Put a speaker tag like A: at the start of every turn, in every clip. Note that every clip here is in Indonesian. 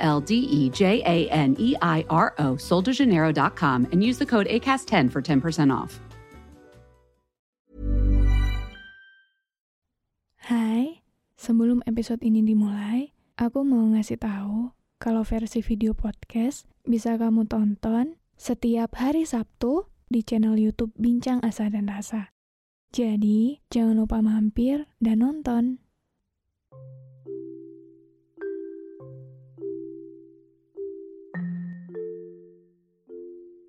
A: L D E J A N E I R O, and use the code ACAST10 for 10% off.
B: Hai, sebelum episode ini dimulai, aku mau ngasih tahu kalau versi video podcast bisa kamu tonton setiap hari Sabtu di channel YouTube Bincang Asa dan Rasa. Jadi, jangan lupa mampir dan nonton.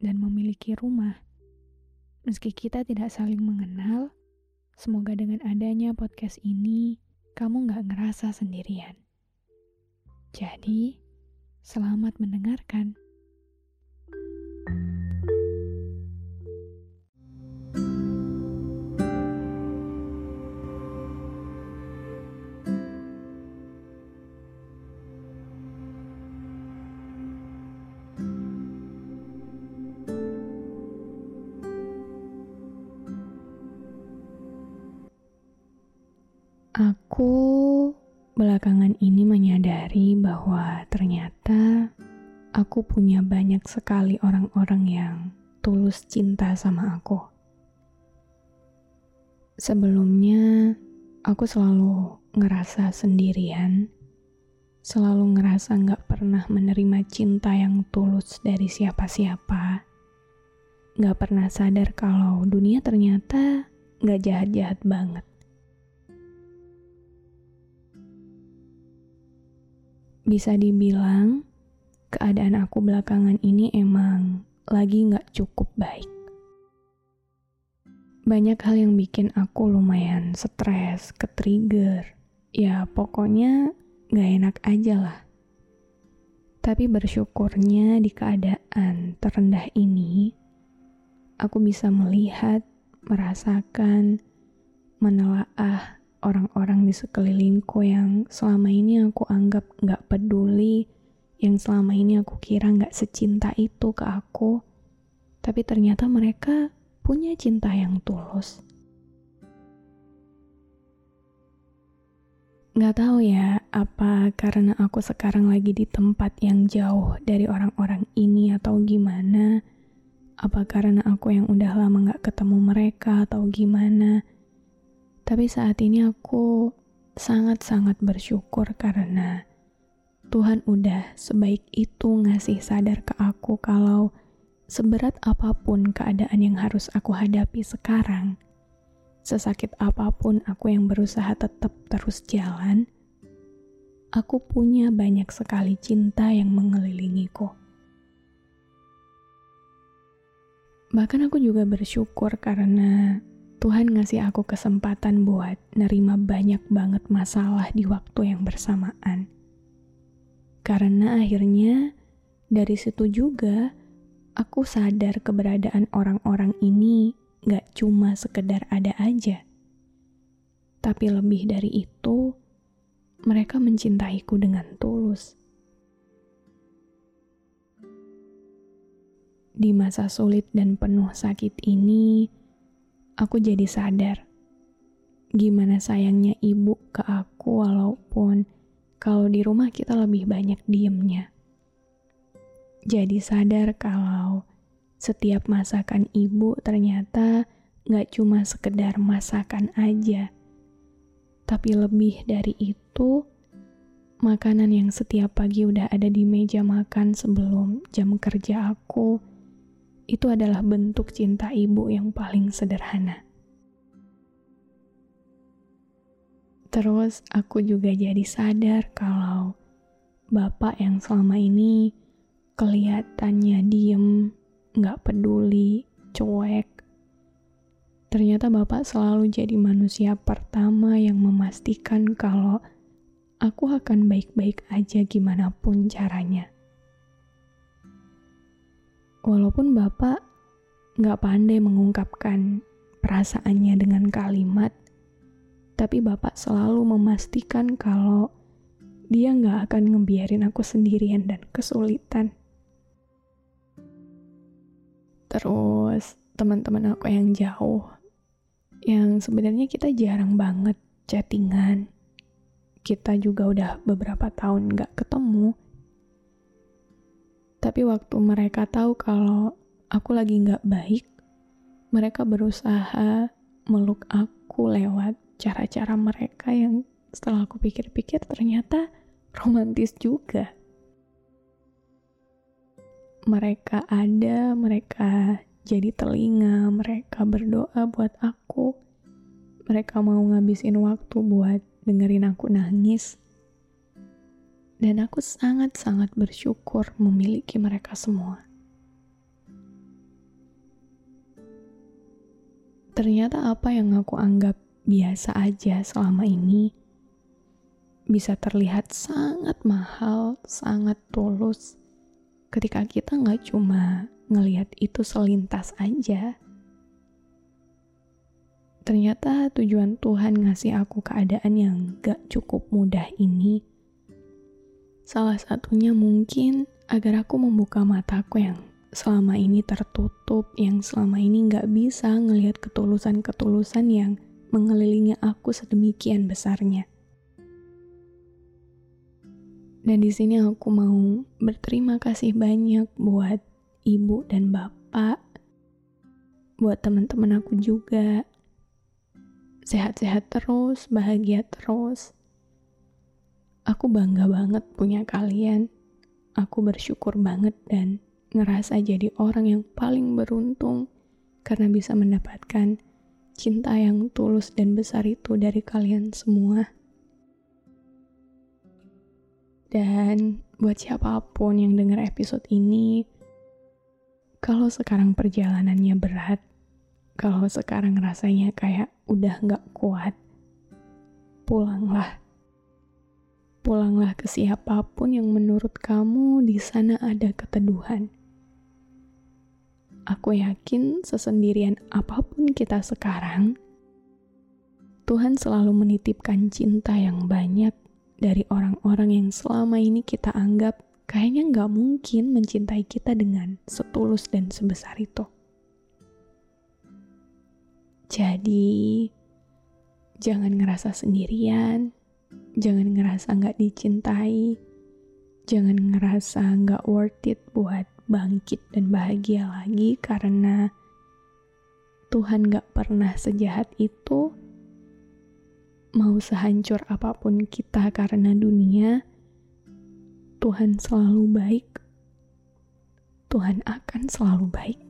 B: dan memiliki rumah. Meski kita tidak saling mengenal, semoga dengan adanya podcast ini, kamu gak ngerasa sendirian. Jadi, selamat mendengarkan. Aku belakangan ini menyadari bahwa ternyata aku punya banyak sekali orang-orang yang tulus cinta sama aku. Sebelumnya, aku selalu ngerasa sendirian, selalu ngerasa gak pernah menerima cinta yang tulus dari siapa-siapa. Gak pernah sadar kalau dunia ternyata gak jahat-jahat banget. Bisa dibilang, keadaan aku belakangan ini emang lagi gak cukup baik. Banyak hal yang bikin aku lumayan stres, ke-trigger. Ya pokoknya gak enak aja lah. Tapi bersyukurnya di keadaan terendah ini, aku bisa melihat, merasakan, menelaah orang-orang di sekelilingku yang selama ini aku anggap gak peduli, yang selama ini aku kira gak secinta itu ke aku, tapi ternyata mereka punya cinta yang tulus. Gak tahu ya, apa karena aku sekarang lagi di tempat yang jauh dari orang-orang ini atau gimana? Apa karena aku yang udah lama gak ketemu mereka atau gimana? Tapi saat ini aku sangat-sangat bersyukur karena Tuhan udah sebaik itu ngasih sadar ke aku kalau seberat apa pun keadaan yang harus aku hadapi sekarang, sesakit apa pun aku yang berusaha tetap terus jalan, aku punya banyak sekali cinta yang mengelilingiku. Bahkan aku juga bersyukur karena Tuhan ngasih aku kesempatan buat nerima banyak banget masalah di waktu yang bersamaan. Karena akhirnya dari situ juga aku sadar keberadaan orang-orang ini gak cuma sekedar ada aja. Tapi lebih dari itu, mereka mencintaiku dengan tulus. Di masa sulit dan penuh sakit ini, aku jadi sadar gimana sayangnya ibu ke aku walaupun kalau di rumah kita lebih banyak diemnya. Jadi sadar kalau setiap masakan ibu ternyata gak cuma sekedar masakan aja. Tapi lebih dari itu, makanan yang setiap pagi udah ada di meja makan sebelum jam kerja aku, itu adalah bentuk cinta ibu yang paling sederhana. Terus aku juga jadi sadar kalau bapak yang selama ini kelihatannya diem, nggak peduli, cuek. Ternyata bapak selalu jadi manusia pertama yang memastikan kalau aku akan baik-baik aja gimana pun caranya. Walaupun bapak nggak pandai mengungkapkan perasaannya dengan kalimat, tapi Bapak selalu memastikan kalau dia nggak akan ngebiarin aku sendirian dan kesulitan. Terus teman-teman aku yang jauh, yang sebenarnya kita jarang banget chattingan, kita juga udah beberapa tahun nggak ketemu. Tapi waktu mereka tahu kalau aku lagi nggak baik, mereka berusaha meluk aku lewat cara-cara mereka yang setelah aku pikir-pikir ternyata romantis juga. Mereka ada, mereka jadi telinga, mereka berdoa buat aku. Mereka mau ngabisin waktu buat dengerin aku nangis. Dan aku sangat-sangat bersyukur memiliki mereka semua. Ternyata apa yang aku anggap biasa aja selama ini bisa terlihat sangat mahal, sangat tulus ketika kita nggak cuma ngelihat itu selintas aja. Ternyata tujuan Tuhan ngasih aku keadaan yang gak cukup mudah ini. Salah satunya mungkin agar aku membuka mataku yang selama ini tertutup, yang selama ini gak bisa ngelihat ketulusan-ketulusan yang mengelilingi aku sedemikian besarnya. Dan di sini aku mau berterima kasih banyak buat ibu dan bapak, buat teman-teman aku juga. Sehat-sehat terus, bahagia terus. Aku bangga banget punya kalian. Aku bersyukur banget dan ngerasa jadi orang yang paling beruntung karena bisa mendapatkan cinta yang tulus dan besar itu dari kalian semua. Dan buat siapa pun yang dengar episode ini, kalau sekarang perjalanannya berat, kalau sekarang rasanya kayak udah gak kuat, pulanglah. Pulanglah ke siapa pun yang menurut kamu di sana ada keteduhan aku yakin sesendirian apa pun kita sekarang, Tuhan selalu menitipkan cinta yang banyak dari orang-orang yang selama ini kita anggap kayaknya nggak mungkin mencintai kita dengan setulus dan sebesar itu. Jadi, jangan ngerasa sendirian, jangan ngerasa nggak dicintai, jangan ngerasa nggak worth it buat bangkit dan bahagia lagi karena Tuhan gak pernah sejahat itu. Mau sehancur apa pun kita karena dunia, Tuhan selalu baik. Tuhan akan selalu baik.